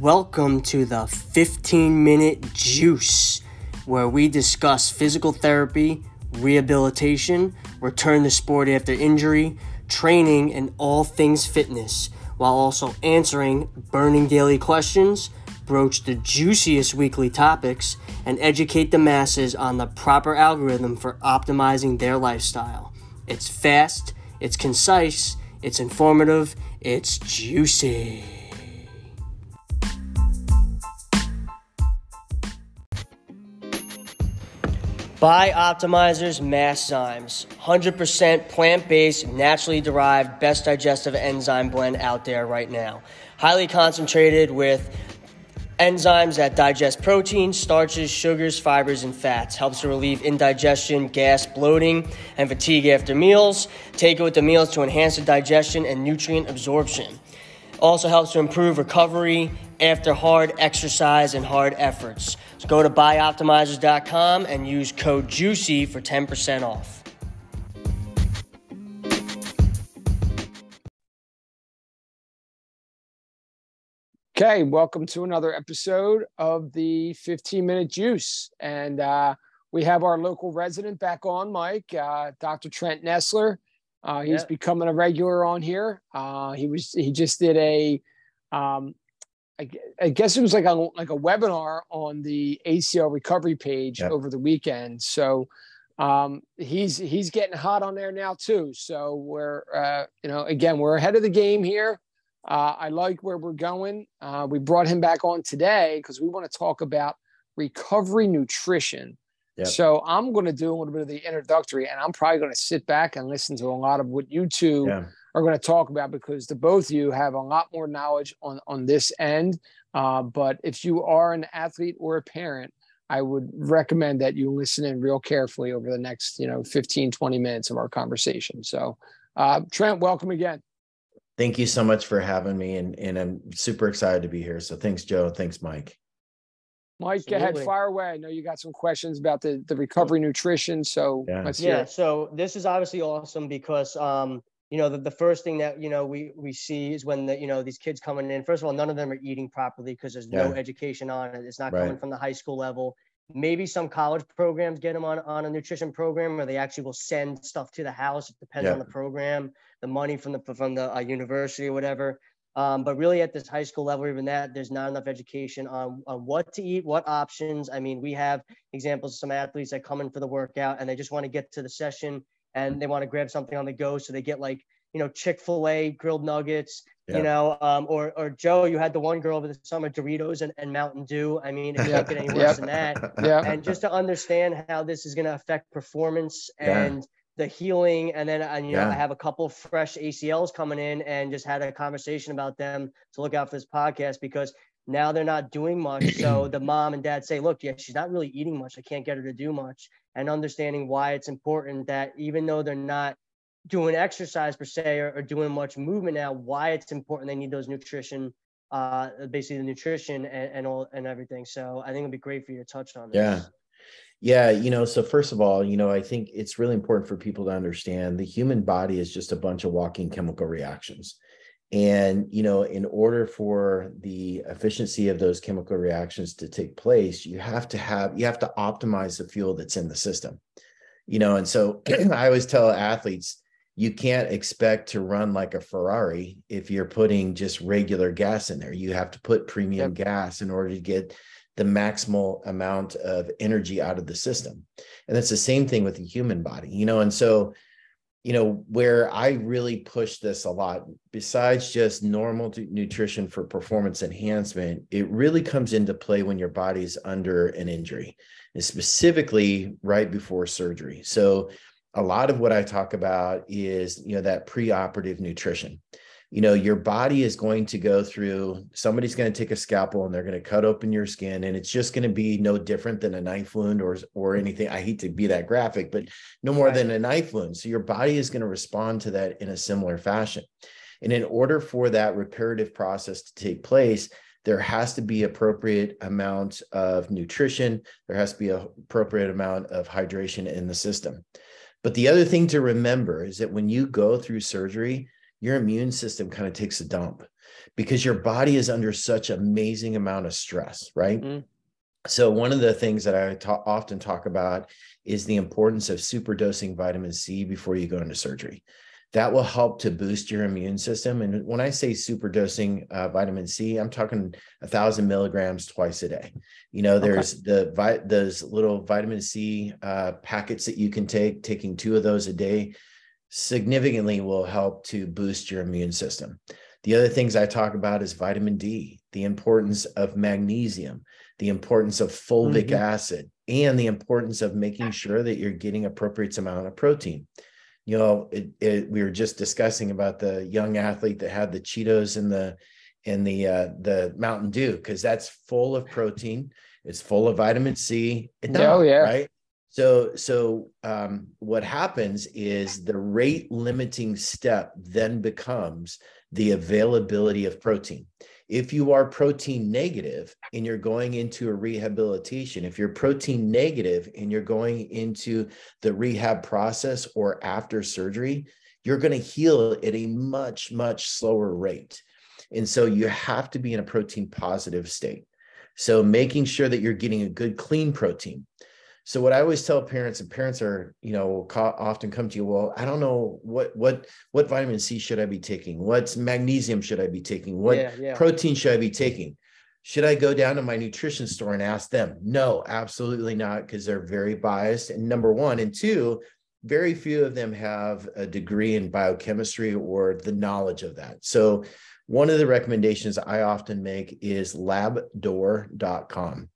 welcome to the 15 Minute Juice, where we discuss physical therapy, rehabilitation, return to sport after injury, training, and all things fitness, while also answering burning daily questions, broach the juiciest weekly topics, and educate the masses on the proper algorithm for optimizing their lifestyle. It's fast, it's concise, it's informative, it's juicy. Bioptimizers Masszymes, 100% plant based, naturally derived, best digestive enzyme blend out there right now. Highly concentrated with enzymes that digest proteins, starches, sugars, fibers, and fats. Helps to relieve indigestion, gas, bloating, and fatigue after meals. Take it with the meals to enhance the digestion and nutrient absorption. Also helps to improve recovery after hard exercise and hard efforts. So go to bioptimizers.com and use code JUICY for 10% off. Okay, welcome to another episode of the 15 Minute Juice. And uh, we have our local resident back on, Mike, uh, Dr. Trent Nessler. Uh, he's Yeah. becoming a regular on here. Uh, he was he just did a, um, I, I guess it was like a like a webinar on the ACL recovery page Yep. over the weekend. So um, he's he's getting hot on there now too. So we're uh, you know again we're ahead of the game here. Uh, I like where we're going. Uh, we brought him back on today because we want to talk about recovery nutrition. Yep. So I'm going to do a little bit of the introductory, and I'm probably going to sit back and listen to a lot of what you two Yeah. are going to talk about because the both of you have a lot more knowledge on on this end. Uh, but if you are an athlete or a parent, I would recommend that you listen in real carefully over the next, you know, 15, 20 minutes of our conversation. So, uh, Trent, welcome again. Thank you so much for having me, and and I'm super excited to be here. So thanks, Joe. Thanks, Mike. Mike, go ahead, fire away. I know you got some questions about the, the recovery nutrition. So Yeah. let's hear Yeah, so this is obviously awesome because um, you know, the, the first thing that, you know, we we see is when the, you know, these kids coming in, first of all, none of them are eating properly because there's no education on it. It's not Right. coming from the high school level. Maybe some college programs get them on, on a nutrition program where they actually will send stuff to the house. It depends Yeah. on the program, the money from the from the uh, university or whatever. Um, but really, at this high school level, even that, there's not enough education on, on what to eat, what options. I mean, we have examples of some athletes that come in for the workout and they just want to get to the session and they want to grab something on the go. So they get like, you know, Chick fil A grilled nuggets, Yeah. you know, um, or, or Joe, you had the one girl over the summer, Doritos and, and Mountain Dew. I mean, it can't get any worse Yep. than that Yeah. and just to understand how this is going to affect performance Yeah. and the healing and then and, you know i have a couple fresh acls coming in and just had a conversation about them to look out for this podcast because now they're not doing much. So the mom and dad say look yeah she's not really eating much. I can't get her to do much. And understanding why it's important that even though they're not doing exercise per se or, or doing much movement now why it's important they need those nutrition uh basically the nutrition and, and all and everything. So i think it'd be great for you to touch on this. Yeah. Yeah, you know, so first of all, you know, I think it's really important for people to understand the human body is just a bunch of walking chemical reactions. And, you know, in order for the efficiency of those chemical reactions to take place, you have to have, you have to optimize the fuel that's in the system. You know, and so I always tell athletes, you can't expect to run like a Ferrari if you're putting just regular gas in there. You have to put premium gas in order to get the maximal amount of energy out of the system. And that's the same thing with the human body, you know. And so, you know, where I really push this a lot, besides just normal nutrition for performance enhancement, it really comes into play when your body's under an injury, and specifically right before surgery. So, a lot of what I talk about is, you know, that preoperative nutrition you know your body is going to go through somebody's going to take a scalpel and they're going to cut open your skin and it's just going to be no different than a knife wound or or mm-hmm. anything. I hate to be that graphic but no more Right. than a knife wound. So your body is going to respond to that in a similar fashion. And in order for that reparative process to take place there has to be appropriate amount of nutrition. There has to be a appropriate amount of hydration in the system. But the other thing to remember is that when you go through surgery your immune system kind of takes a dump. because your body is under such amazing amount of stress, right? Mm. So one of the things that I ta- often talk about is the importance of superdosing vitamin C before you go into surgery. That will help to boost your immune system. And when I say superdosing uh, vitamin C, I'm talking a thousand milligrams twice a day. You know, there's okay. the vi- those little vitamin C uh, packets that you can take. Taking two of those a day significantly will help to boost your immune system. The other things I talk about is vitamin D, the importance of magnesium, the importance of fulvic mm-hmm. acid, and the importance of making sure that you're getting appropriate amount of protein. You know, it, it, we were just discussing about the young athlete that had the Cheetos and the and the uh, the Mountain Dew because that's full of protein. It's full of vitamin C. oh yeah, right. So, so um, what happens is the rate limiting step then becomes the availability of protein. If you are protein negative and you're going into a rehabilitation, if you're protein negative and you're going into the rehab process or after surgery, you're going to heal at a much, much slower rate. And so you have to be in a protein positive state. So making sure that you're getting a good clean protein. So what I always tell parents, and parents are, you know, often come to you, well, I don't know what what what vitamin C should I be taking? What magnesium should I be taking? What yeah, yeah. protein should I be taking? Should I go down to my nutrition store and ask them? No, absolutely not, because they're very biased. And number one, and two, very few of them have a degree in biochemistry or the knowledge of that. So one of the recommendations I often make is labdoor.com.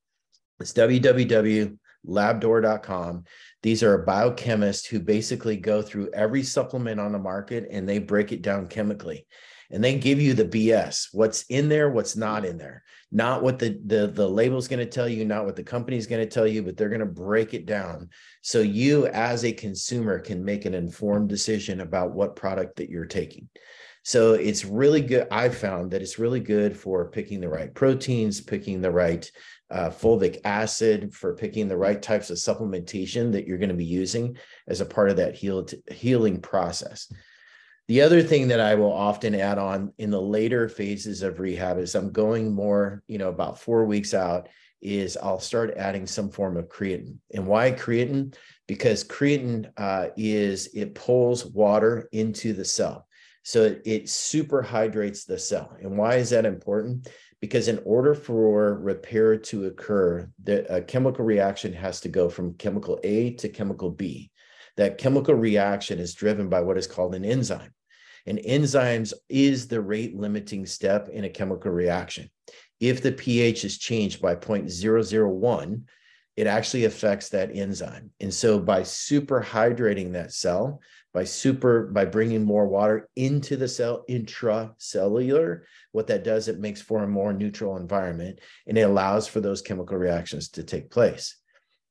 It's www labdoor.com. These are biochemists who basically go through every supplement on the market and they break it down chemically. And they give you the BS, what's in there, what's not in there. Not what the the, the label's going to tell you, not what the company's going to tell you, but they're going to break it down so you as a consumer can make an informed decision about what product that you're taking. So it's really good. I've found that it's really good for picking the right proteins, picking the right uh, fulvic acid, for picking the right types of supplementation that you're going to be using as a part of that heal healing process. The other thing that I will often add on in the later phases of rehab is I'm going more, you know, about four weeks out, is I'll start adding some form of creatine. And why creatine? Because creatine uh, is it pulls water into the cell. So it, it super hydrates the cell. And why is that important? because in order for repair to occur, the a chemical reaction has to go from chemical A to chemical B. That chemical reaction is driven by what is called an enzyme. And enzymes is the rate limiting step in a chemical reaction. If the pH is changed by 0.001, it actually affects that enzyme. And so by super hydrating that cell, by super by bringing more water into the cell intracellular. What that does it makes for a more neutral environment and it allows for those chemical reactions to take place.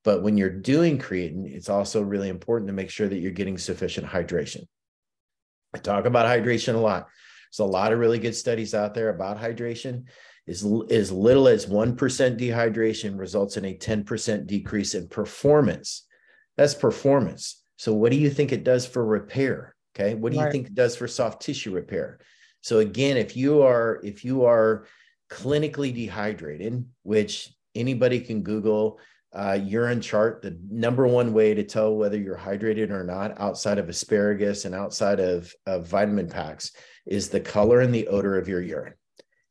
But when you're doing creatine it's also really important to make sure that you're getting sufficient hydration. I talk about hydration a lot. There's a lot of really good studies out there about hydration. As, as little as 1% dehydration results in a 10% decrease in performance. That's performance so, what do you think it does for repair? Okay, what do you think it does for soft tissue repair? So again, if you are if you are clinically dehydrated, which anybody can Google uh, urine chart, the number one way to tell whether you're hydrated or not, outside of asparagus and outside of, of vitamin packs, is the color and the odor of your urine.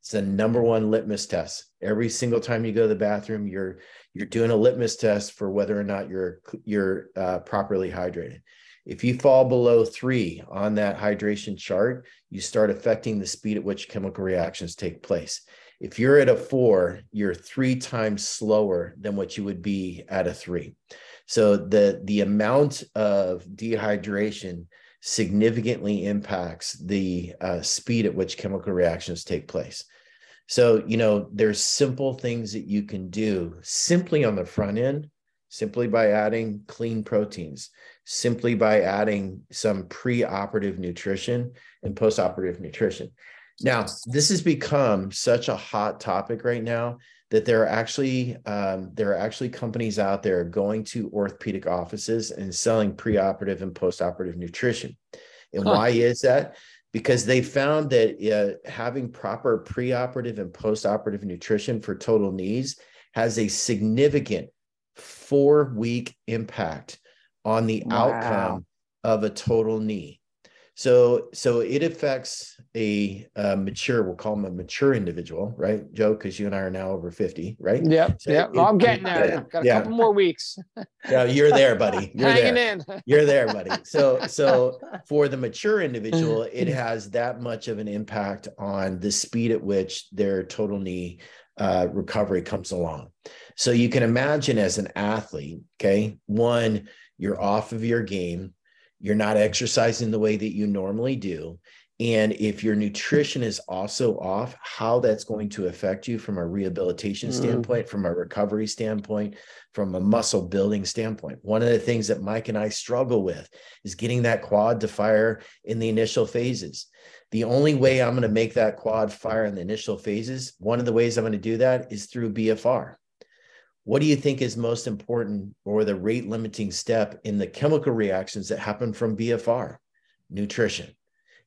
It's the number one litmus test. Every single time you go to the bathroom, you're you're doing a litmus test for whether or not you're you're uh, properly hydrated. If you fall below three on that hydration chart, you start affecting the speed at which chemical reactions take place. If you're at a four, you're three times slower than what you would be at a three. So the the amount of dehydration significantly impacts the uh, speed at which chemical reactions take place. So, you know, there's simple things that you can do simply on the front end, simply by adding clean proteins, simply by adding some pre-operative nutrition and post-operative nutrition. Now, this has become such a hot topic right now that there are actually um, there are actually companies out there going to orthopedic offices and selling pre-operative and post-operative nutrition. And huh. why is that? Because they found that uh, having proper preoperative and postoperative nutrition for total knees has a significant four week impact on the wow. outcome of a total knee. So, so it affects a, a mature, we'll call them a mature individual, right, Joe? Because you and I are now over 50, right? Yeah. So yeah. Well, I'm getting there. Got a yeah. couple more weeks. yeah, you're there, buddy. You're Hanging there. in. You're there, buddy. So, so for the mature individual, it has that much of an impact on the speed at which their total knee uh, recovery comes along. So you can imagine as an athlete, okay, one, you're off of your game you're not exercising the way that you normally do. And if your nutrition is also off how that's going to affect you from a rehabilitation mm. standpoint from a recovery standpoint from a muscle building standpoint. One of the things that mike and i struggle with is getting that quad to fire in the initial phases. The only way i'm going to make that quad fire in the initial phases one of the ways i'm going to do that is through bfr what do you think is most important or the rate limiting step in the chemical reactions that happen from BFR? Nutrition.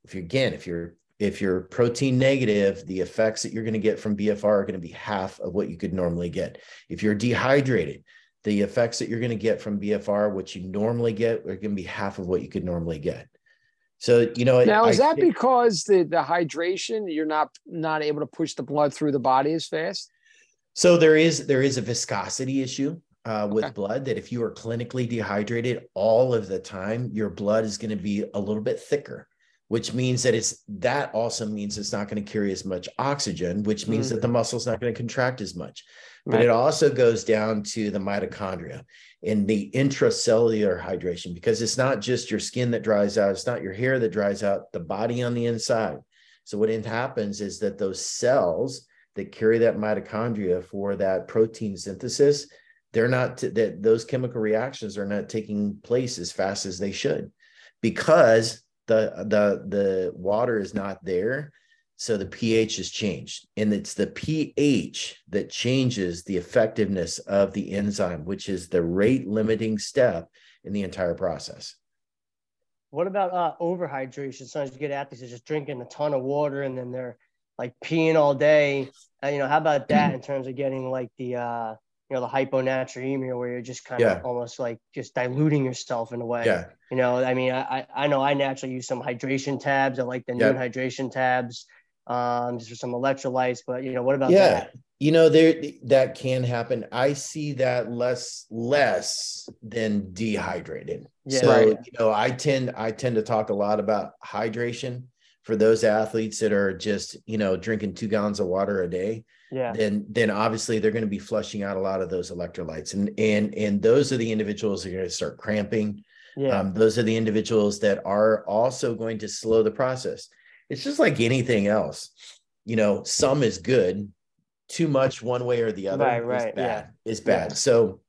If you're again, if you're if you're protein negative, the effects that you're going to get from BFR are going to be half of what you could normally get. If you're dehydrated, the effects that you're going to get from BFR, what you normally get, are going to be half of what you could normally get. So you know now is I, that because the the hydration you're not not able to push the blood through the body as fast? So there is there is a viscosity issue uh, with okay. blood that if you are clinically dehydrated all of the time, your blood is going to be a little bit thicker, which means that it's that also means it's not going to carry as much oxygen, which means mm. that the muscle is not going to contract as much. But right. it also goes down to the mitochondria and the intracellular hydration because it's not just your skin that dries out, it's not your hair that dries out, the body on the inside. So what happens is that those cells that carry that mitochondria for that protein synthesis, they're not t- that those chemical reactions are not taking place as fast as they should because the the the water is not there so the pH is changed and it's the pH that changes the effectiveness of the enzyme which is the rate limiting step in the entire process. What about uh, overhydration? Sometimes you get athletes just drinking a ton of water and then they're like peeing all day. Uh, you know, how about that in terms of getting like the uh, you know the hyponatremia where you're just kind of almost like just diluting yourself in a way. Yeah. You know, I mean, I I know I naturally use some hydration tabs. I like the yeah. Nuun hydration tabs, um, just for some electrolytes. But you know, what about yeah. that? You know, there that can happen. I see that less less than dehydrated. Yeah. So right. you know, I tend I tend to talk a lot about hydration for those athletes that are just you know drinking two gallons of water a day yeah then then obviously they're going to be flushing out a lot of those electrolytes and and and those are the individuals that are going to start cramping yeah. Um, those are the individuals that are also going to slow the process it's just like anything else you know some is good too much one way or the other right, right, is bad yeah. is bad yeah. so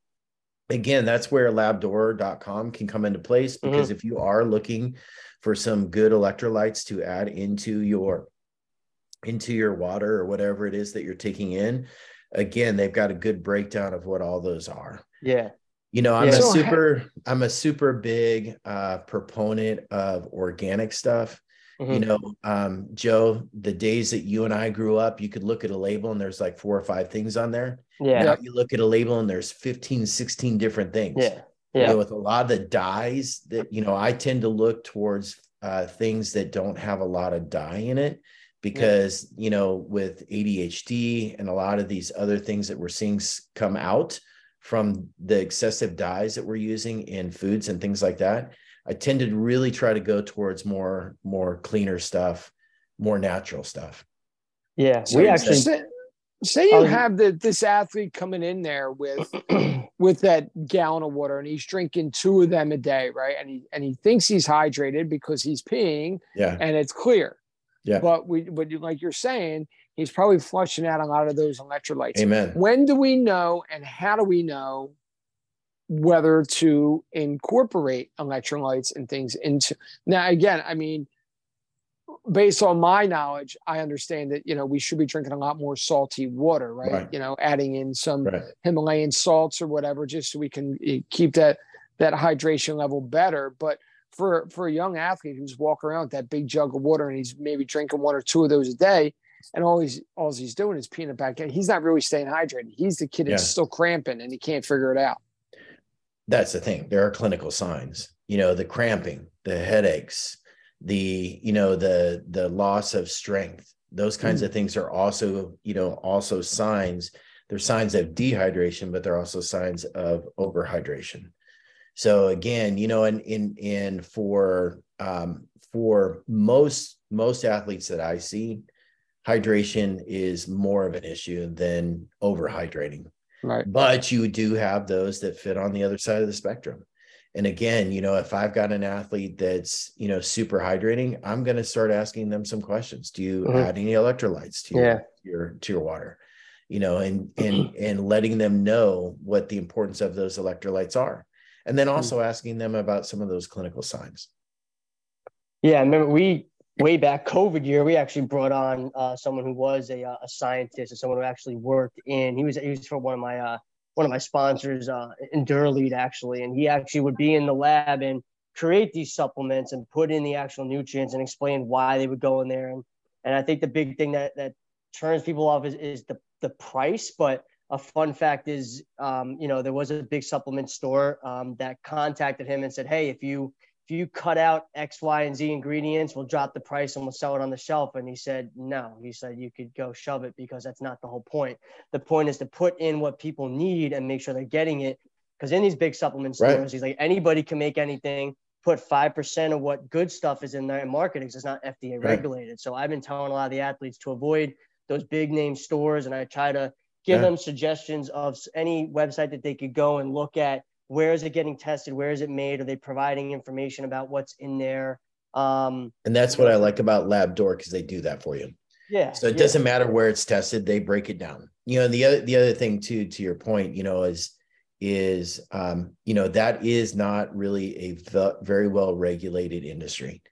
again that's where labdoor.com can come into place because mm-hmm. if you are looking for some good electrolytes to add into your into your water or whatever it is that you're taking in again they've got a good breakdown of what all those are. Yeah. You know i'm yeah. a super i'm a super big uh proponent of organic stuff. Mm-hmm. you know um joe the days that you and i grew up you could look at a label and there's like four or five things on there. Yeah. Now you look at a label and there's 15 16 different things. Yeah yeah. You know, with a lot of the dyes that you know i tend to look towards uh, things that don't have a lot of dye in it because yeah. you know with adhd and a lot of these other things that we're seeing come out from the excessive dyes that we're using in foods and things like that i tend to really try to go towards more more cleaner stuff more natural stuff yeah so we actually say you um, have the, this athlete coming in there with with that gallon of water and he's drinking two of them a day right? And he and he thinks he's hydrated because he's peeing yeah. and it's clear. Yeah. But we but like you're saying he's probably flushing out a lot of those electrolytes. Amen. When do we know and how do we know whether to incorporate electrolytes and things into now again i mean based on my knowledge, I understand that you know we should be drinking a lot more salty water, right? right. You know, adding in some right. Himalayan salts or whatever, just so we can eh, keep that that hydration level better. But for for a young athlete who's walking around with that big jug of water and he's maybe drinking one or two of those a day, and all he's all he's doing is peeing it back in. He's not really staying hydrated. He's the kid that's yeah. still cramping and he can't figure it out. That's the thing. There are clinical signs. You know, the cramping, the headaches, the you know the the loss of strength. Those kinds mm. of things are also you know also signs. They're signs of dehydration, but they're also signs of overhydration. So again, you know, and in in for um, for most most athletes that I see, hydration is more of an issue than overhydrating. Right. But you do have those that fit on the other side of the spectrum. And again, you know, if I've got an athlete that's, you know, super hydrating, I'm going to start asking them some questions. Do you mm-hmm. add any electrolytes to your, yeah. your to your water? You know, and and and letting them know what the importance of those electrolytes are and then also asking them about some of those clinical signs. Yeah, I remember we way back COVID year, we actually brought on uh, someone who was a, uh, a scientist and someone who actually worked in. He was he was for one of my uh, one of my sponsors, uh, Enduralead actually, and he actually would be in the lab and create these supplements and put in the actual nutrients and explain why they would go in there. And and I think the big thing that that turns people off is, is the the price, but a fun fact is, um, you know, there was a big supplement store um, that contacted him and said, "Hey, if you if you cut out X, Y, and Z ingredients, we'll drop the price and we'll sell it on the shelf." And he said, "No." He said, "You could go shove it because that's not the whole point. The point is to put in what people need and make sure they're getting it. Because in these big supplement stores, right. he's like, anybody can make anything." Put five percent of what good stuff is in there and marketing because it's not FDA right. regulated. So I've been telling a lot of the athletes to avoid those big name stores, and I try to give yeah. them suggestions of any website that they could go and look at where is it getting tested? Where is it made? Are they providing information about what's in there? Um, and that's what i like about LabDoor because they do that for you. Yeah so it yeah. doesn't matter where it's tested they break it down. You know the other the other thing too to your point you know is is um, you know that is not really a very well regulated industry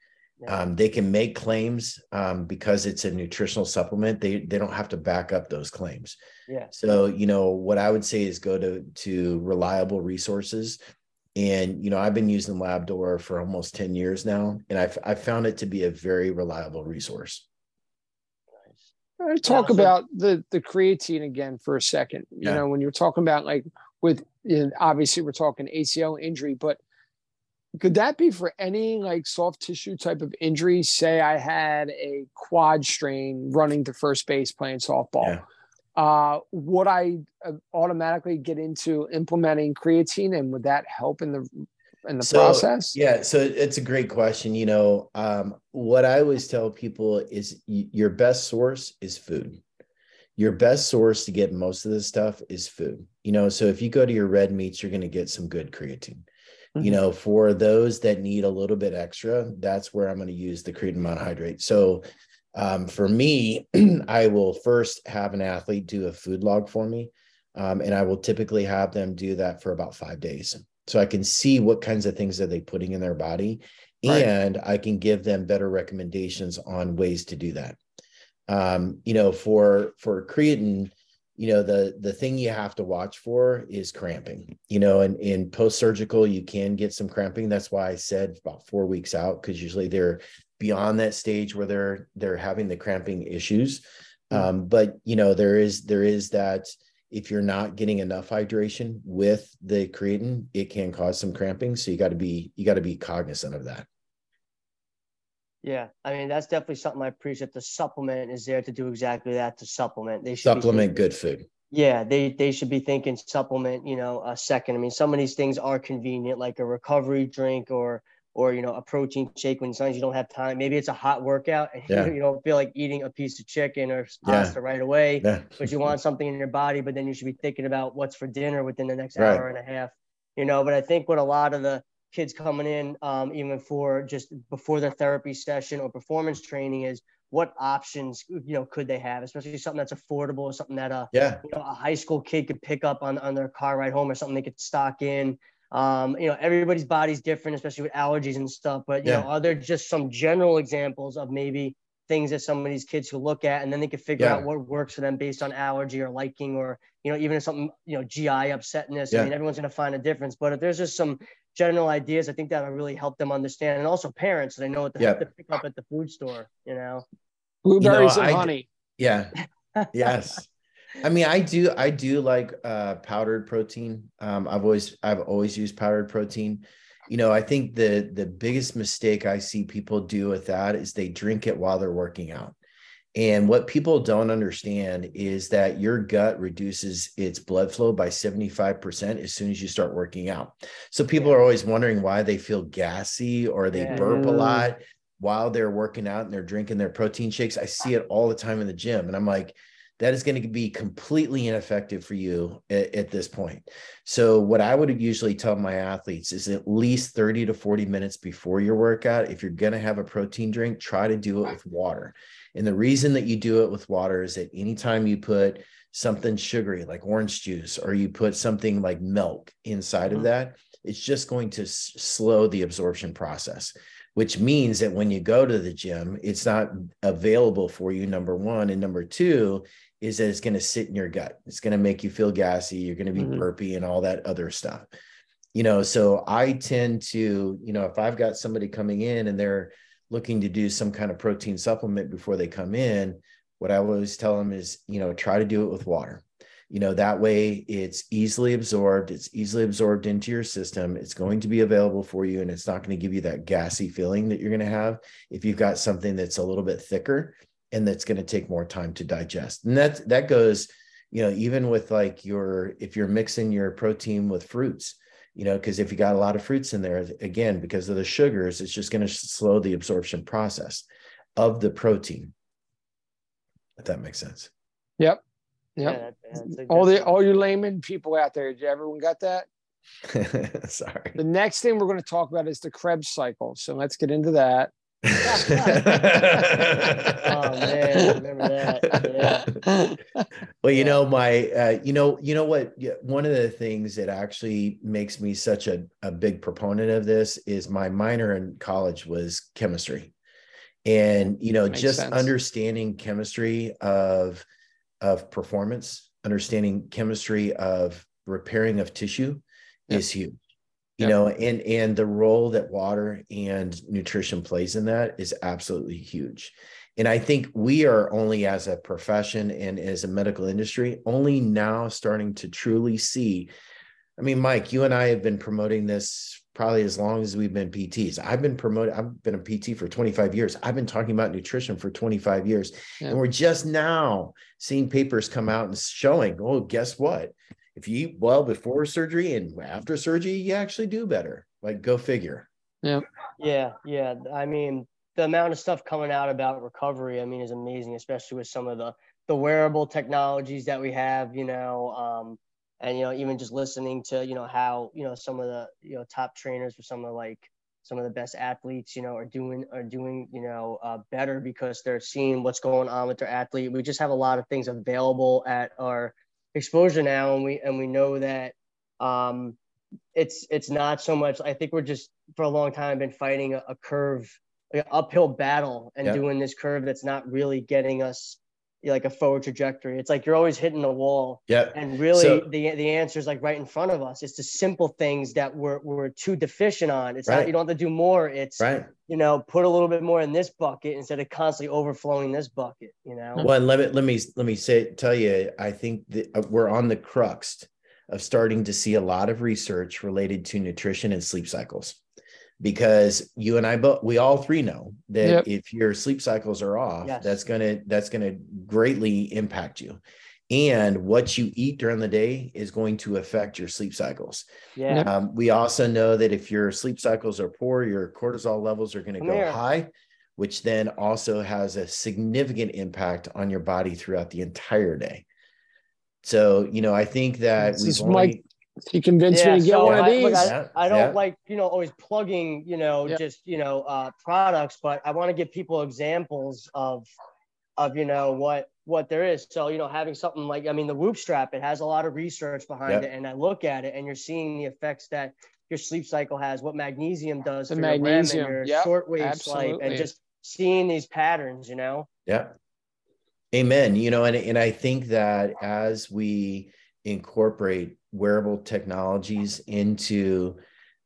um, they can make claims um, because it's a nutritional supplement. They they don't have to back up those claims. Yeah. So you know what I would say is go to to reliable resources, and you know I've been using LabDoor for almost ten years now, and I've I found it to be a very reliable resource. Nice. talk yeah, so- about the the creatine again for a second. You yeah. know when you're talking about like with you know, obviously we're talking ACL injury, but could that be for any like soft tissue type of injury? Say I had a quad strain running to first base playing softball. Yeah. Uh, would I uh, automatically get into implementing creatine, and would that help in the in the so, process? Yeah, so it's a great question. You know, um, what I always tell people is y- your best source is food. Your best source to get most of this stuff is food. You know, so if you go to your red meats, you're going to get some good creatine you mm-hmm. know for those that need a little bit extra that's where i'm going to use the creatine monohydrate so um, for me i will first have an athlete do a food log for me um, and i will typically have them do that for about five days so i can see what kinds of things are they putting in their body right. and i can give them better recommendations on ways to do that um, you know for for creatine you know the the thing you have to watch for is cramping you know and in post surgical you can get some cramping. That's why i said about four weeks out because usually they're beyond that stage where they're they're having the cramping issues. Mm-hmm. um, but you know there is there is that if you're not getting enough hydration with the creatine it can cause some cramping. So you got to be you got to be cognizant of that yeah, I mean that's definitely something I appreciate. The supplement is there to do exactly that to supplement. They should supplement thinking, good food. Yeah, they they should be thinking supplement. You know, a second. I mean, some of these things are convenient, like a recovery drink or or you know a protein shake when sometimes you don't have time. Maybe it's a hot workout and yeah. you don't feel like eating a piece of chicken or pasta yeah. right away, yeah. but you want something in your body. But then you should be thinking about what's for dinner within the next right. hour and a half. You know, but I think what a lot of the kids coming in, um, even for just before their therapy session or performance training, is what options you know could they have, especially something that's affordable, or something that a yeah you know a high school kid could pick up on on their car ride home, or something they could stock in. Um, you know, everybody's body's different, especially with allergies and stuff. But you yeah. know, are there just some general examples of maybe things that some of these kids could look at and then they could figure yeah. out what works for them based on allergy or liking or you know even if something you know gi upsetness yeah. i mean everyone's going to find a difference but if there's just some general ideas. I think that'll really help them understand, and also parents. They know what to, Yep. to pick up at the food store. You know. Blueberries and I- honey. Yeah. yes. I mean, I do. I do like uh, powdered protein. Um, I've always, I've always used powdered protein. You know, I think the the biggest mistake I see people do with that is they drink it while they're working out. And what people don't understand is that your gut reduces its blood flow by 75% as soon as you start working out. So people are always wondering why they feel gassy or they Yeah. burp a lot while they're working out and they're drinking their protein shakes. I see it all the time in the gym. And I'm like, that is going to be completely ineffective for you at, at this point. So, what I would usually tell my athletes is at least 30 to 40 minutes before your workout, if you're going to have a protein drink, try to do it with water. And the reason that you do it with water is that anytime you put something sugary like orange juice or you put something like milk inside Mhm. of that, it's just going to s- slow the absorption process which means that when you go to the gym, it's not available for you, number one. And number two is that it's going to sit in your gut. It's going to make you feel gassy. You're going to be Mhm. burpy and all that other stuff. You know, so I tend to, you know, if I've got somebody coming in and they're looking to do some kind of protein supplement before they come in, what I always tell them is, you know, try to do it with water. You know that way it's easily absorbed it's easily absorbed into your system it's going to be available for you and it's not going to give you that gassy feeling that you're going to have if you've got something that's a little bit thicker and that's going to take more time to digest. And that that goes you know even with like your if you're mixing your protein with fruits you know because if you got a lot of fruits in there again because of the sugars it's just going to slow the absorption process of the protein if that makes sense Yep. Yeah, Yep. that- all the all you layman people out there, did everyone got that? sorry The next thing we're going to talk about is the Krebs cycle. So let's get into that. Oh man, remember that? Yeah. well you Yeah. know my uh, you know you know what one of the things that actually makes me such a, a big proponent of this is my minor in college was chemistry and you know Makes just sense. understanding chemistry of of performance understanding chemistry of repairing of tissue Yep. is huge You know and and the role that water and nutrition plays in that is absolutely huge. And i think we are only as a profession and as a medical industry only now starting to truly see i mean mike you and i have been promoting this probably as long as we've been pts i've been promoting i've been a pt for 25 years. I've been talking about nutrition for 25 years. Yeah. and we're just now seeing papers come out and showing oh guess what if you eat well before surgery and after surgery, you actually do better. Like, go figure. Yeah, yeah. Yeah. I mean, the amount of stuff coming out about recovery, I mean, is amazing, especially with some of the the wearable technologies that we have, you know, um, and you know, even just listening to, you know, how, you know, some of the, you know, top trainers for some of the, like some of the best athletes, you know, are doing are doing, you know, uh, better because they're seeing what's going on with their athlete. We just have a lot of things available at our exposure now, and we and we know that um, it's it's not so much. I think we're just for a long time been fighting a, a curve, like an uphill battle, and Yeah. doing this curve that's not really getting us like a forward trajectory. It's like you're always hitting the wall, Yeah. and really So- the the answer is like right in front of us. It's the simple things that we're we're too deficient on. It's not you don't have to do more. It's Right. you know put a little bit more in this bucket instead of constantly overflowing this bucket. You know. Well, and let me let me let me say tell you, I think that uh, we're on the crux of starting to see a lot of research related to nutrition and sleep cycles. Because you and I both we all three know that Yep. if your sleep cycles are off, Yes. that's gonna that's gonna greatly impact you. And what you eat during the day is going to affect your sleep cycles. Yeah. Um, we also know that if your sleep cycles are poor, your cortisol levels are going to Come go here. high, which then also has a significant impact on your body throughout the entire day. So, you know, I think that This we've is only, Mike- You convinced me to get so one of I, these. look, I, Yeah, I don't yeah. like you know always plugging you know Yeah. just you know uh, products, but I want to give people examples of of you know what what there is. So you know having something like I mean the Whoop Strap, it has a lot of research behind Yep. it, and I look at it and you're seeing the effects that your sleep cycle has, what magnesium does The for your REM magnesium, and your yep, shortwave sleep, absolutely. and just seeing these patterns. You know. yeah. Amen. You know, and, and I think that as we incorporate wearable technologies into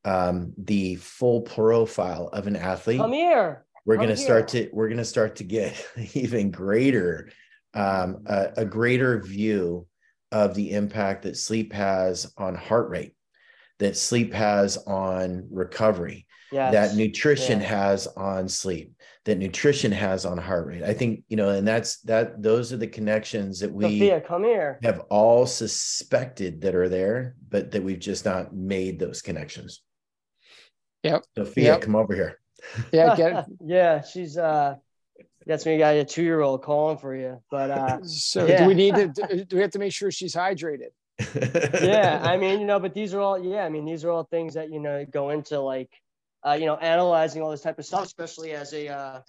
um, the full profile of an athlete, Come here. we're going to start to we're going to start to get even greater um, a, a greater view of the impact that sleep has on heart rate, that sleep has on recovery, Yes. that nutrition Yeah. has on sleep, that nutrition has on heart rate. I think you know, and that's that. Those are the connections that we Sophia, come here. have all suspected that are there, but that we've just not made those connections. Yep. Sophia, Yep. come over here. Yeah, get yeah, she's uh that's me got a two year old calling for you. But uh so Yeah. do we need to do do we have to make sure she's hydrated? yeah, I mean, you know, but these are all yeah, I mean, these are all things that, you know, go into like uh, you know, analyzing all this type of stuff, especially as a uh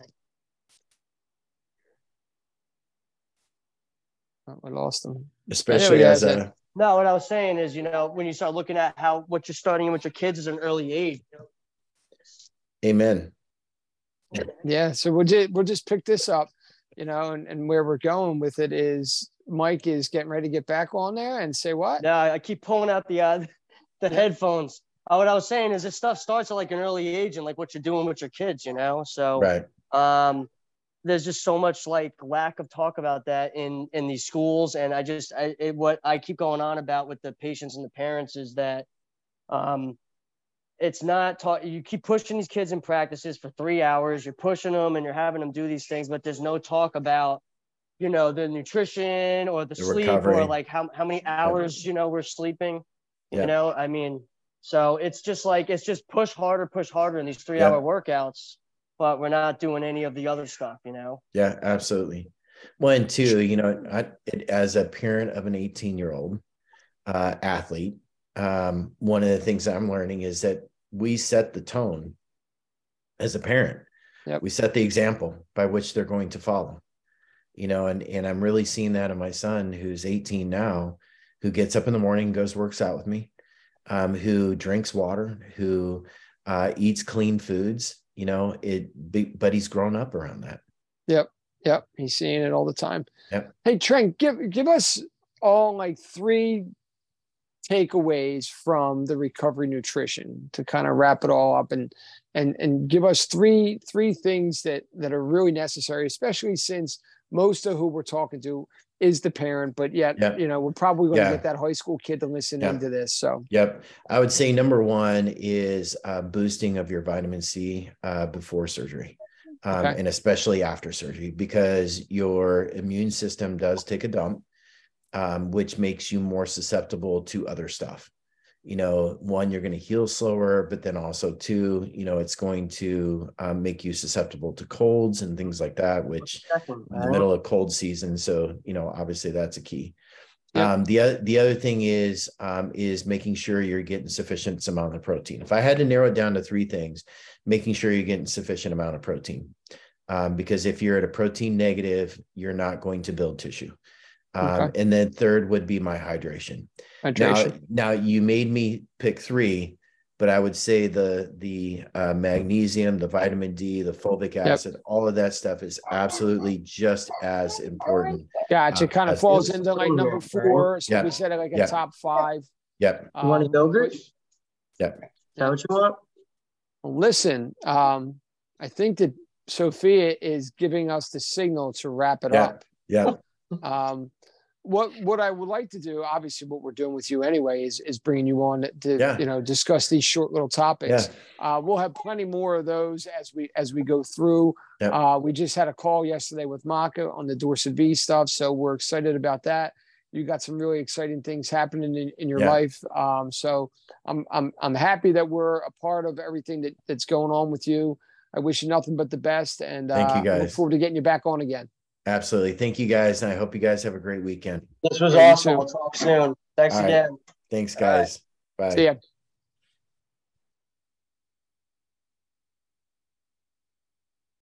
Oh, I lost them. especially Yeah, as yeah, a no, what I was saying is, you know, when you start looking at how what you're starting with your kids at an early age, you know, amen. Yeah, so we'll just we'll just pick this up, you know, and, and where we're going with it is Mike is getting ready to get back on there and say what? No, I keep pulling out the uh, the headphones. Uh, what I was saying is this stuff starts at like an early age and like what you're doing with your kids, you know. So Right. um, there's just so much like lack of talk about that in in these schools, and I just I, it, what I keep going on about with the patients and the parents is that um, it's not taught. You keep pushing these kids in practices for three hours. You're pushing them and you're having them do these things, but there's no talk about you know the nutrition or the, The sleep recovery. or like how how many hours you know we're sleeping. Yeah. You know, I mean, so it's just like it's just push harder, push harder in these three hour workouts, but we're not doing any of the other stuff. You know. Yeah, absolutely. One, two, you know, I, it, as a parent of an 18 year old uh, athlete, um, one of the things I'm learning is that we set the tone as a parent. Yep. We set the example by which they're going to follow. You know, and and I'm really seeing that in my son, who's 18 now, who gets up in the morning, goes works out with me, um, who drinks water, who uh, eats clean foods. You know, it. But he's grown up around that. Yep, yep. he's seeing it all the time. Yep. Hey Trent, give give us all like three takeaways from the recovery nutrition to kind of wrap it all up and and and give us three three things that that are really necessary, especially since most of who we're talking to is the parent, but yet Yep. you know we're probably going to get that high school kid to listen Yeah. into this. So Yep. I would say number one is uh, boosting of your vitamin C uh, before surgery. Um, Okay. And especially after surgery, because your immune system does take a dump, um, which makes you more susceptible to other stuff. You know, one, you're going to heal slower, but then also, two, you know, it's going to um, make you susceptible to colds and things like that, which in the middle of cold season. So, you know, obviously that's a key. Yeah. Um, the other the other thing is um, is making sure you're getting sufficient amount of protein. If I had to narrow it down to three things, making sure you're getting sufficient amount of protein, um, because if you're at a protein negative, you're not going to build tissue. Um, And then third would be my hydration. Now, hydration. now you made me pick three, but I would say the the uh, magnesium, the vitamin D, the fulvic acid, all of that stuff is absolutely just as important. Gotcha. uh, kind of falls this- into like number four. So Yeah. we said it like a Yeah. top five. Yep. You want a Um, yogurt? Yep. Is that what you want? Listen, um, I think that Sophia is giving us the signal to wrap it Yeah. up. Yeah. Um, what what I would like to do, obviously, what we're doing with you anyway, is is bringing you on to Yeah. you know discuss these short little topics. Yeah. Uh, we'll have plenty more of those as we as we go through. Yep. Uh, we just had a call yesterday with Maka on the DorsaVi stuff, so we're excited about that. You got some really exciting things happening in, in your Yeah. life. Um, so I'm I'm I'm happy that we're a part of everything that, that's going on with you. I wish you nothing but the best, and Thank you, uh, look forward to getting you back on again. Absolutely. Thank you guys. And I hope you guys have a great weekend. This was awesome. We'll talk soon. Thanks All right. again. Thanks, All right. guys. Bye. See ya.